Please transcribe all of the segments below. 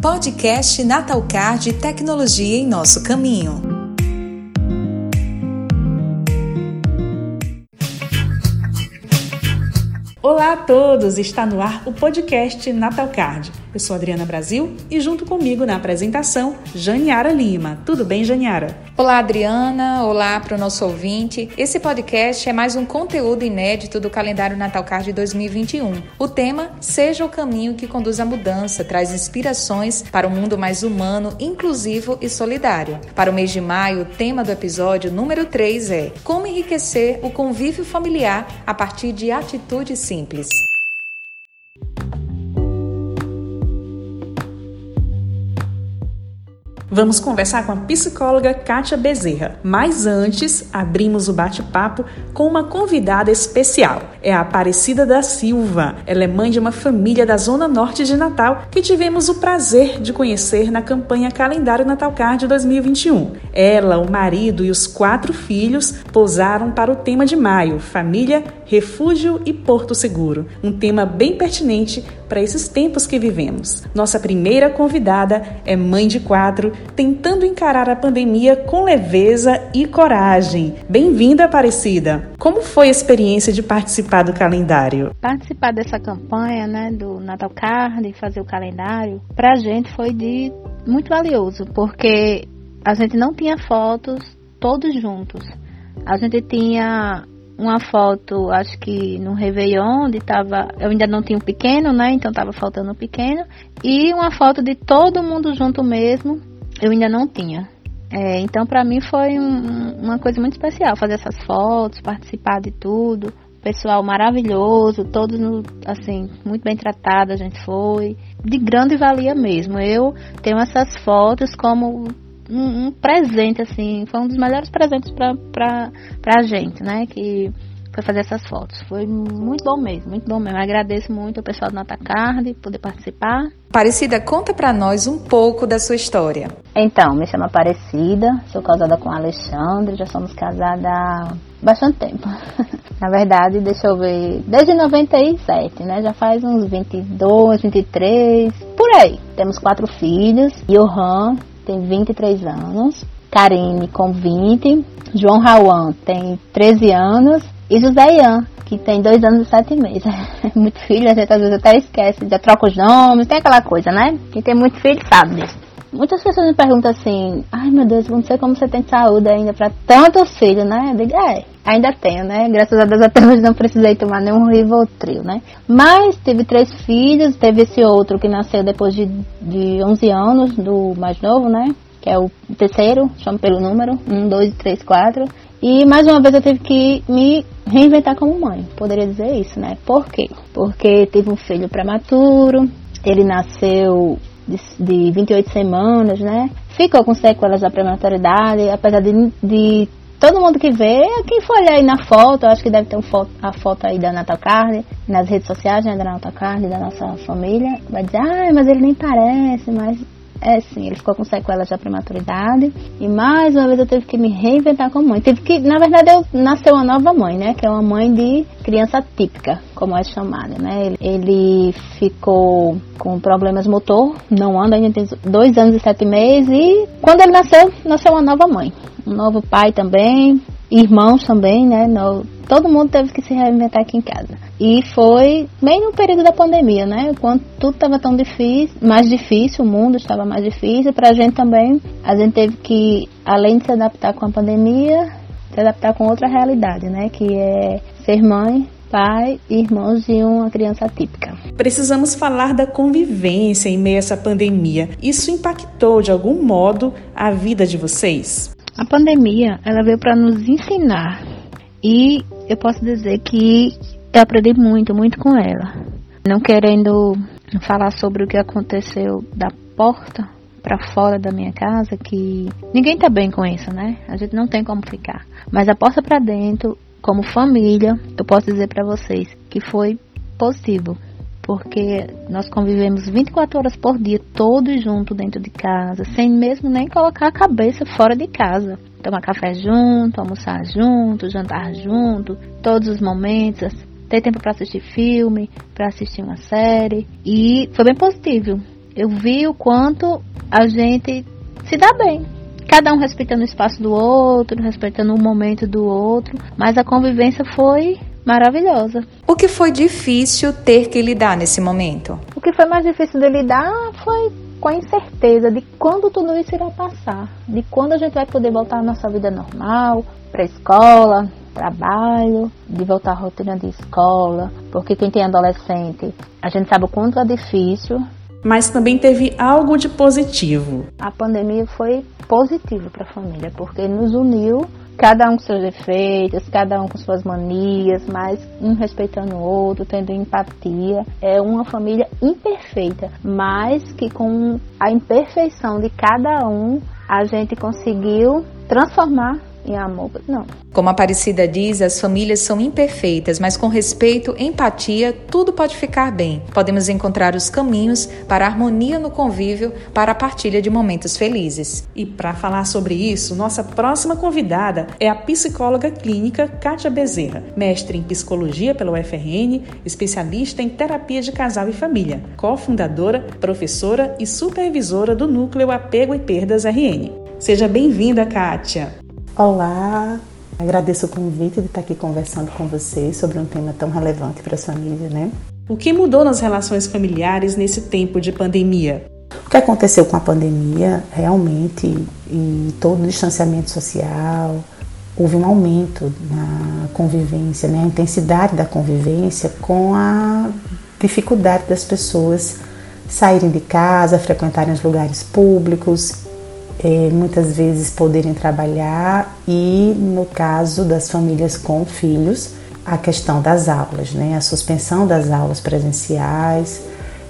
Podcast Natalcard Tecnologia em Nosso Caminho. Olá a todos! Está no ar o podcast Natalcard. Eu sou Adriana Brasil e junto comigo na apresentação, Janiara Lima. Tudo bem, Janiara? Olá, Adriana. Olá para o nosso ouvinte. Esse podcast é mais um conteúdo inédito do calendário Natal Card 2021. O tema Seja o caminho que conduz à mudança, traz inspirações para um mundo mais humano, inclusivo e solidário. Para o mês de maio, o tema do episódio número 3 é Como enriquecer o convívio familiar a partir de atitudes simples. Vamos conversar com a psicóloga Kátia Bezerra. Mas antes, abrimos o bate-papo com uma convidada especial. É a Aparecida da Silva. Ela é mãe de uma família da Zona Norte de Natal que tivemos o prazer de conhecer na campanha Calendário Natal Card 2021. Ela, o marido e os quatro filhos posaram para o tema de maio: família, refúgio e porto seguro. Um tema bem pertinente para esses tempos que vivemos. Nossa primeira convidada é mãe de quatro, tentando encarar a pandemia com leveza e coragem. Bem-vinda, Aparecida! Como foi a experiência de participar do calendário? Participar dessa campanha, né, do Natal Card, fazer o calendário, para a gente foi de muito valioso, porque a gente não tinha fotos todos juntos. A gente tinha uma foto, acho que no Réveillon, onde tava, eu ainda não tinha um pequeno, né? Então tava faltando um pequeno. E uma foto de todo mundo junto mesmo, eu ainda não tinha. É, então para mim foi um, uma coisa muito especial fazer essas fotos, participar de tudo. Pessoal maravilhoso, todos assim, muito bem tratados a gente foi. De grande valia mesmo. Eu tenho essas fotos como um, um, presente, assim, foi um dos melhores presentes pra, pra, pra gente, né? Que foi fazer essas fotos. Foi muito bom mesmo, muito bom mesmo. Agradeço muito ao pessoal do Natacard poder participar. Parecida, conta para nós um pouco da sua história. Então, me chamo Aparecida, sou casada com o Alexandre, já somos casadas há bastante tempo. Na verdade, deixa eu ver, desde 97, né? Já faz uns 22, 23, por aí. Temos quatro filhos, Johan, tem 23 anos, Karine com 20, João Rauan tem 13 anos e José Ian, que tem 2 anos e 7 meses. muito filho, a gente às vezes até esquece, já troca os nomes, tem aquela coisa, né? Quem tem muito filho sabe disso. Muitas pessoas me perguntam assim, ai meu Deus, não sei como você tem saúde ainda para tantos filhos, né? Eu digo, é, ainda tenho, né? Graças a Deus até hoje não precisei tomar nenhum Rivotril, né? Mas tive três filhos, teve esse outro que nasceu depois de, de 11 anos, do mais novo, né? Que é o terceiro, chama pelo número, um, dois, três, quatro. E mais uma vez eu tive que me reinventar como mãe, poderia dizer isso, né? Por quê? Porque tive um filho prematuro, ele nasceu de, de 28 semanas, né? Ficou com sequelas da prematuridade, apesar de, de todo mundo que vê, quem for olhar aí na foto, acho que deve ter um foto, a foto aí da Natal Carne, nas redes sociais, né, da Natal Carne, da nossa família, vai dizer, ah, mas ele nem parece, mas é sim, ele ficou com sequelas da prematuridade. E mais uma vez eu tive que me reinventar como mãe. Tive que, na verdade, eu nasceu uma nova mãe, né? Que é uma mãe de criança típica, como é chamada, né? Ele, ele ficou com problemas motor, não anda, ainda tem dois anos e sete meses. E quando ele nasceu, nasceu uma nova mãe. Um novo pai também, irmãos também, né? No, todo mundo teve que se reinventar aqui em casa. E foi bem no período da pandemia, né? Quando tudo estava tão difícil, mais difícil, o mundo estava mais difícil, para a gente também, a gente teve que, além de se adaptar com a pandemia, se adaptar com outra realidade, né? Que é ser mãe, pai, irmãos de uma criança típica. Precisamos falar da convivência em meio a essa pandemia. Isso impactou de algum modo a vida de vocês? A pandemia, ela veio para nos ensinar e eu posso dizer que eu aprendi muito, muito com ela. Não querendo falar sobre o que aconteceu da porta para fora da minha casa, que ninguém tá bem com isso, né? A gente não tem como ficar. Mas a porta para dentro, como família, eu posso dizer para vocês que foi possível porque nós convivemos 24 horas por dia, todos juntos dentro de casa, sem mesmo nem colocar a cabeça fora de casa. Tomar café junto, almoçar junto, jantar junto, todos os momentos, ter tempo para assistir filme, para assistir uma série. E foi bem positivo. eu vi o quanto a gente se dá bem. Cada um respeitando o espaço do outro, respeitando o momento do outro, mas a convivência foi maravilhosa. O que foi difícil ter que lidar nesse momento? Que foi mais difícil de lidar foi com a incerteza de quando tudo isso irá passar, de quando a gente vai poder voltar à nossa vida normal, para a escola, trabalho, de voltar à rotina de escola, porque quem tem adolescente, a gente sabe o quanto é difícil. Mas também teve algo de positivo. A pandemia foi positiva para a família, porque nos uniu cada um com seus defeitos, cada um com suas manias, mas um respeitando o outro, tendo empatia. É uma família imperfeita, mas que com a imperfeição de cada um, a gente conseguiu transformar em amor. Não. Como a Aparecida diz, as famílias são imperfeitas, mas com respeito, empatia, tudo pode ficar bem. Podemos encontrar os caminhos para a harmonia no convívio, para a partilha de momentos felizes. E para falar sobre isso, nossa próxima convidada é a psicóloga clínica Kátia Bezerra, mestre em psicologia pela UFRN, especialista em terapia de casal e família, cofundadora, professora e supervisora do Núcleo Apego e Perdas RN. Seja bem-vinda, Kátia! Olá, agradeço o convite de estar aqui conversando com vocês sobre um tema tão relevante para as famílias, né? O que mudou nas relações familiares nesse tempo de pandemia? O que aconteceu com a pandemia, realmente, em todo o distanciamento social, houve um aumento na convivência, né? a intensidade da convivência com a dificuldade das pessoas saírem de casa, frequentarem os lugares públicos é, muitas vezes poderem trabalhar e, no caso das famílias com filhos, a questão das aulas, né? a suspensão das aulas presenciais.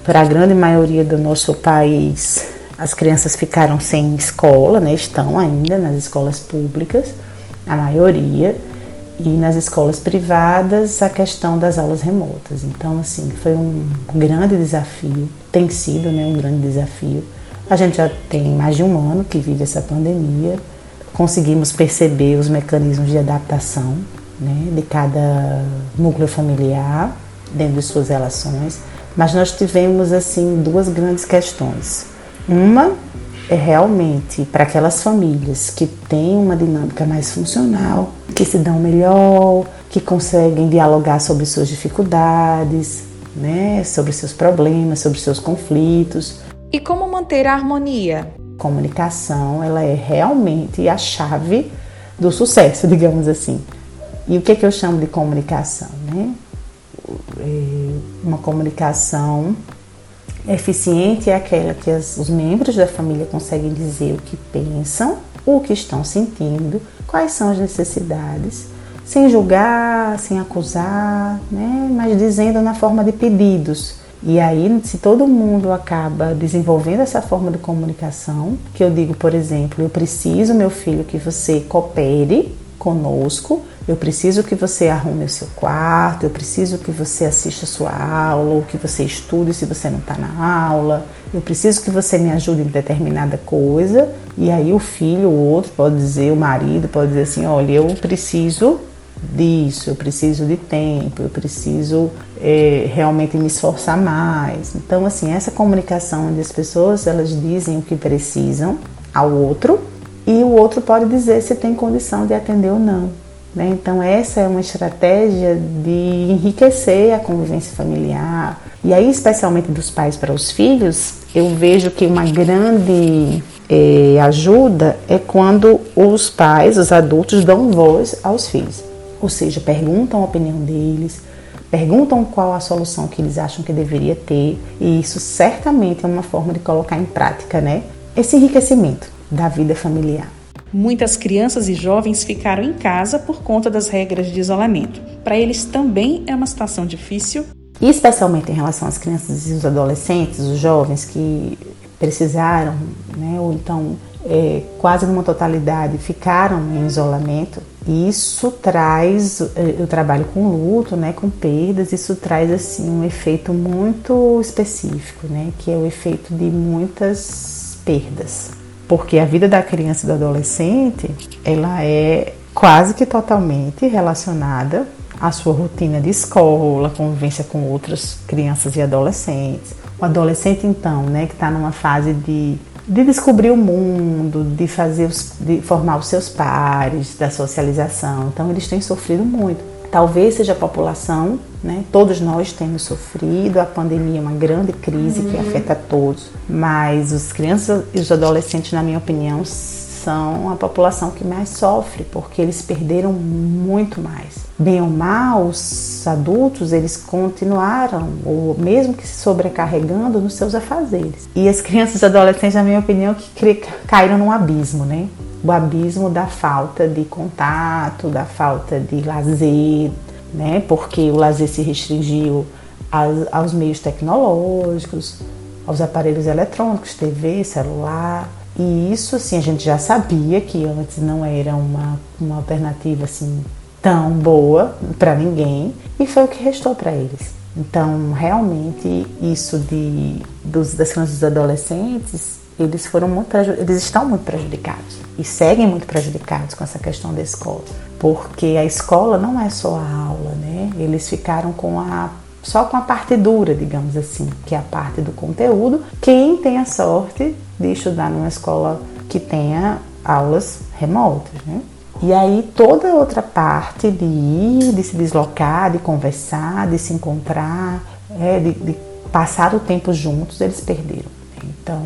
Para a grande maioria do nosso país, as crianças ficaram sem escola, né? estão ainda nas escolas públicas, a maioria, e nas escolas privadas a questão das aulas remotas. Então, assim, foi um grande desafio, tem sido né, um grande desafio a gente já tem mais de um ano que vive essa pandemia, conseguimos perceber os mecanismos de adaptação né, de cada núcleo familiar dentro de suas relações, mas nós tivemos assim duas grandes questões. Uma é realmente para aquelas famílias que têm uma dinâmica mais funcional, que se dão melhor, que conseguem dialogar sobre suas dificuldades, né, sobre seus problemas, sobre seus conflitos, e como manter a harmonia? Comunicação, ela é realmente a chave do sucesso, digamos assim. E o que, é que eu chamo de comunicação? Né? É, uma comunicação eficiente é aquela que as, os membros da família conseguem dizer o que pensam, o que estão sentindo, quais são as necessidades, sem julgar, sem acusar, né? mas dizendo na forma de pedidos e aí, se todo mundo acaba desenvolvendo essa forma de comunicação, que eu digo, por exemplo, eu preciso, meu filho, que você coopere conosco, eu preciso que você arrume o seu quarto, eu preciso que você assista a sua aula, ou que você estude se você não está na aula, eu preciso que você me ajude em determinada coisa. E aí o filho, o outro pode dizer, o marido pode dizer assim, olha, eu preciso disso, eu preciso de tempo, eu preciso é, realmente me esforçar mais. Então, assim, essa comunicação onde as pessoas elas dizem o que precisam ao outro e o outro pode dizer se tem condição de atender ou não. Né? Então, essa é uma estratégia de enriquecer a convivência familiar. E aí, especialmente dos pais para os filhos, eu vejo que uma grande é, ajuda é quando os pais, os adultos, dão voz aos filhos. Ou seja, perguntam a opinião deles, perguntam qual a solução que eles acham que deveria ter, e isso certamente é uma forma de colocar em prática, né? Esse enriquecimento da vida familiar. Muitas crianças e jovens ficaram em casa por conta das regras de isolamento. Para eles também é uma situação difícil. E especialmente em relação às crianças e os adolescentes, os jovens que precisaram, né, ou então é, quase numa totalidade ficaram em isolamento, isso traz, é, eu trabalho com luto, né, com perdas, isso traz assim um efeito muito específico, né, que é o efeito de muitas perdas. Porque a vida da criança e do adolescente, ela é quase que totalmente relacionada à sua rotina de escola, convivência com outras crianças e adolescentes, o adolescente então, né, que está numa fase de, de descobrir o mundo, de fazer os, de formar os seus pares, da socialização. Então eles têm sofrido muito. Talvez seja a população, né? Todos nós temos sofrido. A pandemia é uma grande crise uhum. que afeta todos, mas os crianças e os adolescentes, na minha opinião, a população que mais sofre, porque eles perderam muito mais. Bem ou mal, os adultos, eles continuaram, ou mesmo que se sobrecarregando nos seus afazeres. E as crianças e adolescentes, na minha opinião, que caíram num abismo, né? O abismo da falta de contato, da falta de lazer, né? Porque o lazer se restringiu aos, aos meios tecnológicos, aos aparelhos eletrônicos, TV, celular, e isso, assim, a gente já sabia que antes não era uma, uma alternativa, assim, tão boa para ninguém. E foi o que restou para eles. Então, realmente, isso de, dos, das crianças adolescentes, eles foram muito eles estão muito prejudicados e seguem muito prejudicados com essa questão da escola, porque a escola não é só a aula, né? Eles ficaram com a só com a parte dura, digamos assim, que é a parte do conteúdo. Quem tem a sorte de estudar numa escola que tenha aulas remotas, né? E aí toda outra parte de ir, de se deslocar, de conversar, de se encontrar, é, de, de passar o tempo juntos, eles perderam. Então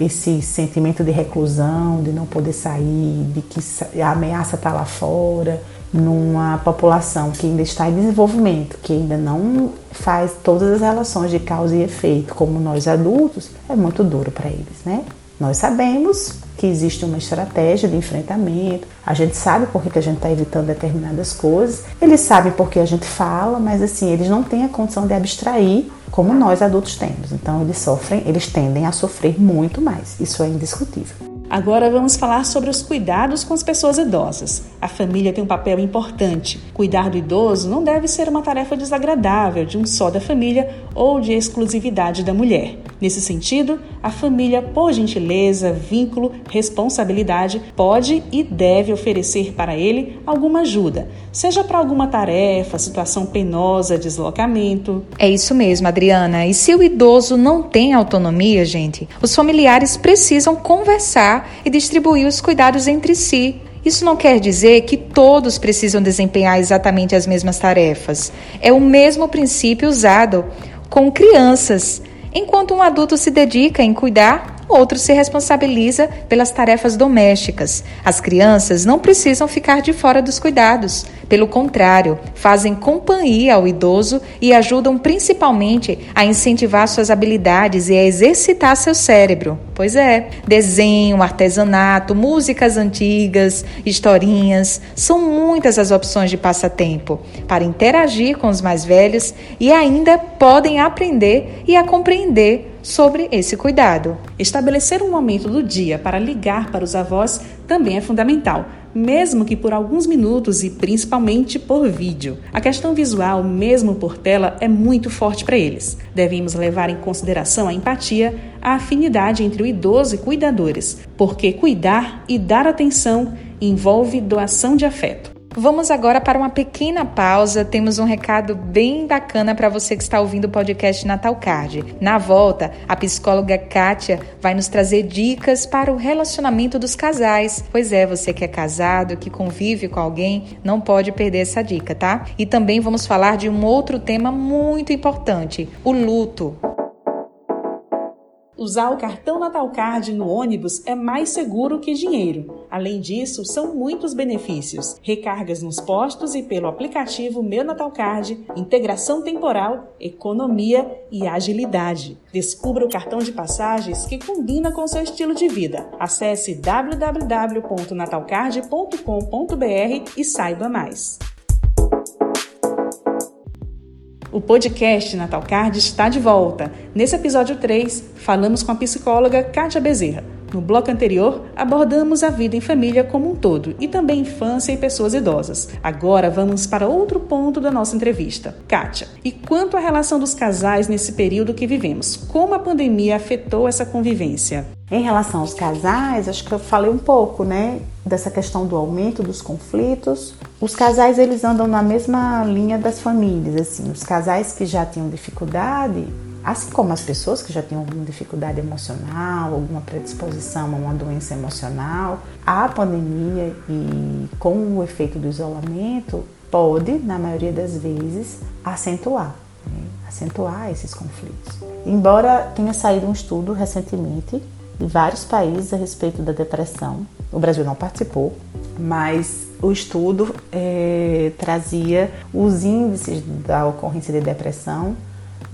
esse sentimento de reclusão, de não poder sair, de que a ameaça está lá fora, numa população que ainda está em desenvolvimento, que ainda não faz todas as relações de causa e efeito como nós adultos, é muito duro para eles, né? Nós sabemos que existe uma estratégia de enfrentamento, a gente sabe por que a gente está evitando determinadas coisas, eles sabem por que a gente fala, mas assim, eles não têm a condição de abstrair como nós adultos temos. Então eles sofrem, eles tendem a sofrer muito mais. Isso é indiscutível. Agora vamos falar sobre os cuidados com as pessoas idosas. A família tem um papel importante. Cuidar do idoso não deve ser uma tarefa desagradável de um só da família ou de exclusividade da mulher. Nesse sentido, a família, por gentileza, vínculo, responsabilidade, pode e deve oferecer para ele alguma ajuda, seja para alguma tarefa, situação penosa, deslocamento. É isso mesmo, Adriana. E se o idoso não tem autonomia, gente, os familiares precisam conversar e distribuir os cuidados entre si. Isso não quer dizer que todos precisam desempenhar exatamente as mesmas tarefas. É o mesmo princípio usado com crianças. Enquanto um adulto se dedica em cuidar outro se responsabiliza pelas tarefas domésticas. As crianças não precisam ficar de fora dos cuidados. Pelo contrário, fazem companhia ao idoso e ajudam principalmente a incentivar suas habilidades e a exercitar seu cérebro. Pois é, desenho, artesanato, músicas antigas, historinhas, são muitas as opções de passatempo para interagir com os mais velhos e ainda podem aprender e a compreender sobre esse cuidado. Estabelecer um momento do dia para ligar para os avós também é fundamental, mesmo que por alguns minutos e principalmente por vídeo. A questão visual, mesmo por tela, é muito forte para eles. Devemos levar em consideração a empatia, a afinidade entre o idoso e cuidadores, porque cuidar e dar atenção envolve doação de afeto. Vamos agora para uma pequena pausa. Temos um recado bem bacana para você que está ouvindo o podcast Natal Card. Na volta, a psicóloga Kátia vai nos trazer dicas para o relacionamento dos casais. Pois é, você que é casado, que convive com alguém, não pode perder essa dica, tá? E também vamos falar de um outro tema muito importante: o luto. Usar o cartão Natal Card no ônibus é mais seguro que dinheiro. Além disso, são muitos benefícios: recargas nos postos e pelo aplicativo Meu Natal Card, integração temporal, economia e agilidade. Descubra o cartão de passagens que combina com seu estilo de vida. Acesse www.natalcard.com.br e saiba mais. O podcast Natal Card está de volta. Nesse episódio 3, falamos com a psicóloga Kátia Bezerra. No bloco anterior, abordamos a vida em família como um todo e também infância e pessoas idosas. Agora vamos para outro ponto da nossa entrevista. Kátia, e quanto à relação dos casais nesse período que vivemos? Como a pandemia afetou essa convivência? Em relação aos casais, acho que eu falei um pouco, né, dessa questão do aumento dos conflitos. Os casais eles andam na mesma linha das famílias, assim. Os casais que já tinham dificuldade, Assim como as pessoas que já tinham alguma dificuldade emocional, alguma predisposição a uma doença emocional, a pandemia e com o efeito do isolamento pode, na maioria das vezes, acentuar, né? acentuar esses conflitos. Embora tenha saído um estudo recentemente em vários países a respeito da depressão, o Brasil não participou, mas o estudo é, trazia os índices da ocorrência de depressão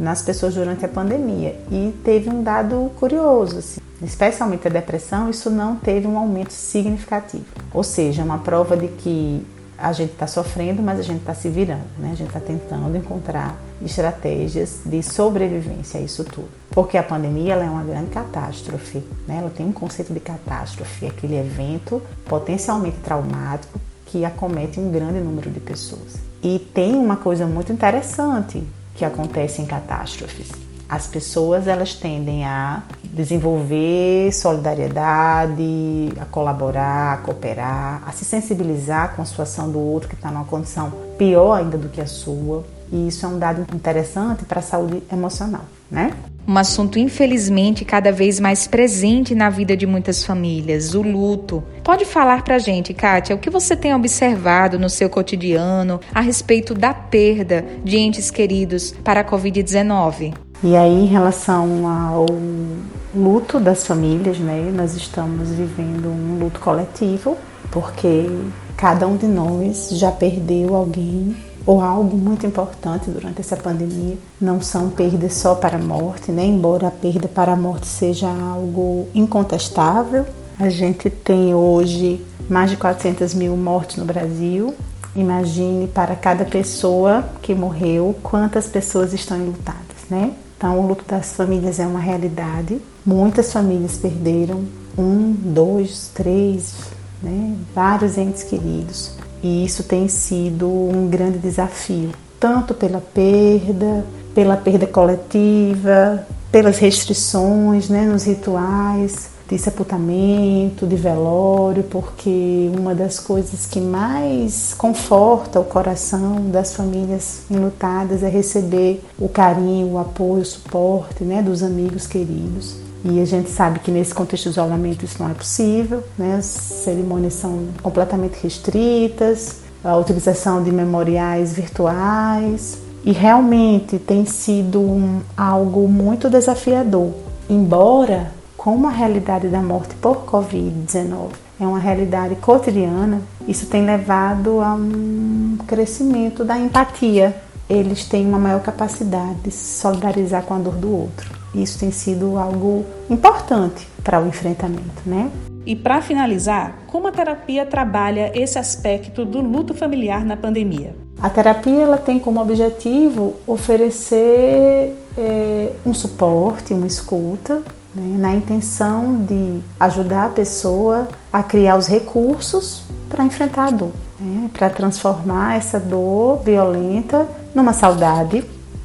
nas pessoas durante a pandemia e teve um dado curioso, assim, especialmente a depressão, isso não teve um aumento significativo, ou seja, uma prova de que a gente está sofrendo, mas a gente está se virando, né? A gente está tentando encontrar estratégias de sobrevivência a isso tudo. Porque a pandemia ela é uma grande catástrofe, né? Ela tem um conceito de catástrofe, aquele evento potencialmente traumático que acomete um grande número de pessoas. E tem uma coisa muito interessante que acontece em catástrofes. As pessoas elas tendem a desenvolver solidariedade, a colaborar, a cooperar, a se sensibilizar com a situação do outro que está numa condição pior ainda do que a sua. E isso é um dado interessante para a saúde emocional, né? Um assunto, infelizmente, cada vez mais presente na vida de muitas famílias, o luto. Pode falar pra gente, Kátia, o que você tem observado no seu cotidiano a respeito da perda de entes queridos para a Covid-19? E aí, em relação ao luto das famílias, né, nós estamos vivendo um luto coletivo, porque cada um de nós já perdeu alguém ou algo muito importante durante essa pandemia. Não são perdas só para a morte, né? embora a perda para a morte seja algo incontestável. A gente tem hoje mais de 400 mil mortes no Brasil. Imagine para cada pessoa que morreu, quantas pessoas estão enlutadas, né? Então, o luto das famílias é uma realidade. Muitas famílias perderam um, dois, três, né? vários entes queridos. E isso tem sido um grande desafio, tanto pela perda, pela perda coletiva, pelas restrições né, nos rituais de sepultamento, de velório, porque uma das coisas que mais conforta o coração das famílias enlutadas é receber o carinho, o apoio, o suporte né, dos amigos queridos. E a gente sabe que nesse contexto de isolamento isso não é possível, né? as cerimônias são completamente restritas, a utilização de memoriais virtuais, e realmente tem sido um, algo muito desafiador. Embora, como a realidade da morte por Covid-19 é uma realidade cotidiana, isso tem levado a um crescimento da empatia. Eles têm uma maior capacidade de se solidarizar com a dor do outro. Isso tem sido algo importante para o enfrentamento, né? E para finalizar, como a terapia trabalha esse aspecto do luto familiar na pandemia? A terapia ela tem como objetivo oferecer é, um suporte, uma escuta, né, na intenção de ajudar a pessoa a criar os recursos para enfrentar a dor, né, para transformar essa dor violenta numa saudade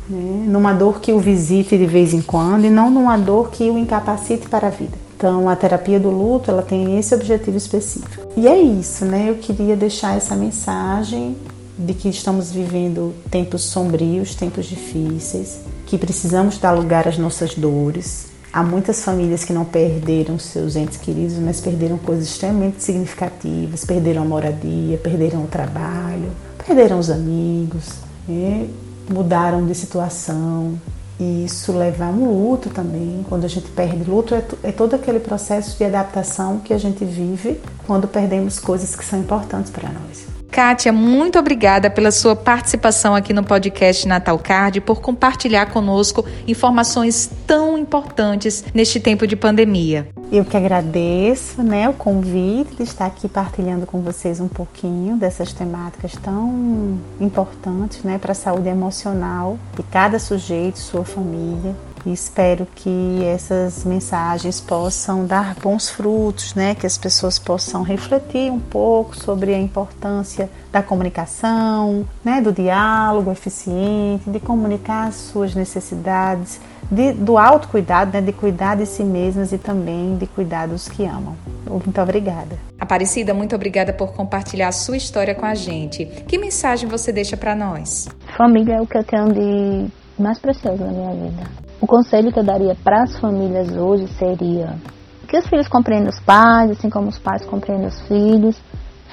né? numa dor que o visite de vez em quando e não numa dor que o incapacite para a vida. Então, a terapia do luto ela tem esse objetivo específico. E é isso, né? Eu queria deixar essa mensagem de que estamos vivendo tempos sombrios, tempos difíceis, que precisamos dar lugar às nossas dores. Há muitas famílias que não perderam seus entes queridos, mas perderam coisas extremamente significativas, perderam a moradia, perderam o trabalho, perderam os amigos. Né? Mudaram de situação. E isso leva a um luto também. Quando a gente perde luto, é, é todo aquele processo de adaptação que a gente vive quando perdemos coisas que são importantes para nós. Kátia, muito obrigada pela sua participação aqui no podcast Natal Card, por compartilhar conosco informações tão importantes neste tempo de pandemia. Eu que agradeço né, o convite de estar aqui partilhando com vocês um pouquinho dessas temáticas tão importantes né, para a saúde emocional de cada sujeito, sua família. E espero que essas mensagens possam dar bons frutos, né? Que as pessoas possam refletir um pouco sobre a importância da comunicação, né? Do diálogo eficiente, de comunicar as suas necessidades, de, do autocuidado, né? De cuidar de si mesmas e também de cuidar dos que amam. Muito obrigada. Aparecida, muito obrigada por compartilhar a sua história com a gente. Que mensagem você deixa para nós? Família é o que eu tenho de mais precioso na minha vida O conselho que eu daria para as famílias hoje seria que os filhos compreendam os pais, assim como os pais compreendem os filhos.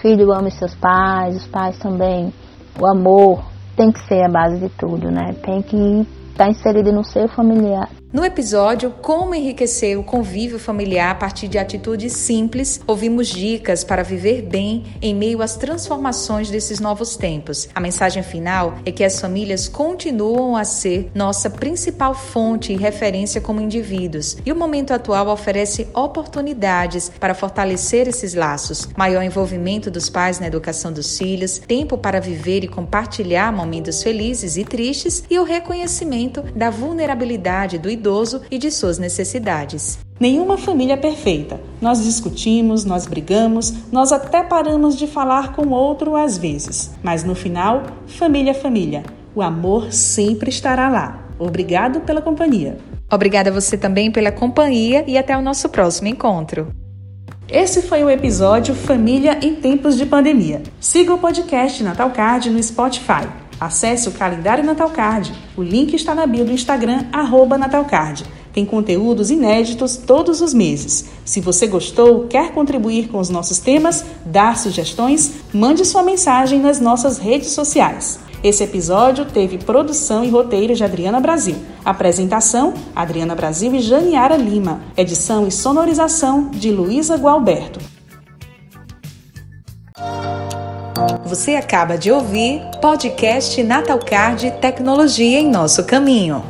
Filho ame seus pais, os pais também. O amor tem que ser a base de tudo, né? Tem que estar tá inserido no seu familiar. No episódio Como enriquecer o convívio familiar a partir de atitudes simples, ouvimos dicas para viver bem em meio às transformações desses novos tempos. A mensagem final é que as famílias continuam a ser nossa principal fonte e referência como indivíduos, e o momento atual oferece oportunidades para fortalecer esses laços, maior envolvimento dos pais na educação dos filhos, tempo para viver e compartilhar momentos felizes e tristes e o reconhecimento da vulnerabilidade do idoso idoso e de suas necessidades. Nenhuma família é perfeita. Nós discutimos, nós brigamos, nós até paramos de falar com outro às vezes. Mas no final, família é família. O amor sempre estará lá. Obrigado pela companhia. Obrigada a você também pela companhia e até o nosso próximo encontro. Esse foi o episódio Família em Tempos de Pandemia. Siga o podcast Natal Card no Spotify. Acesse o calendário Natalcard. O link está na bio do Instagram, Natalcard. Tem conteúdos inéditos todos os meses. Se você gostou, quer contribuir com os nossos temas, dar sugestões, mande sua mensagem nas nossas redes sociais. Esse episódio teve produção e roteiro de Adriana Brasil. Apresentação: Adriana Brasil e Janiara Lima. Edição e sonorização de Luísa Gualberto. Você acaba de ouvir podcast Natalcard Tecnologia em Nosso Caminho.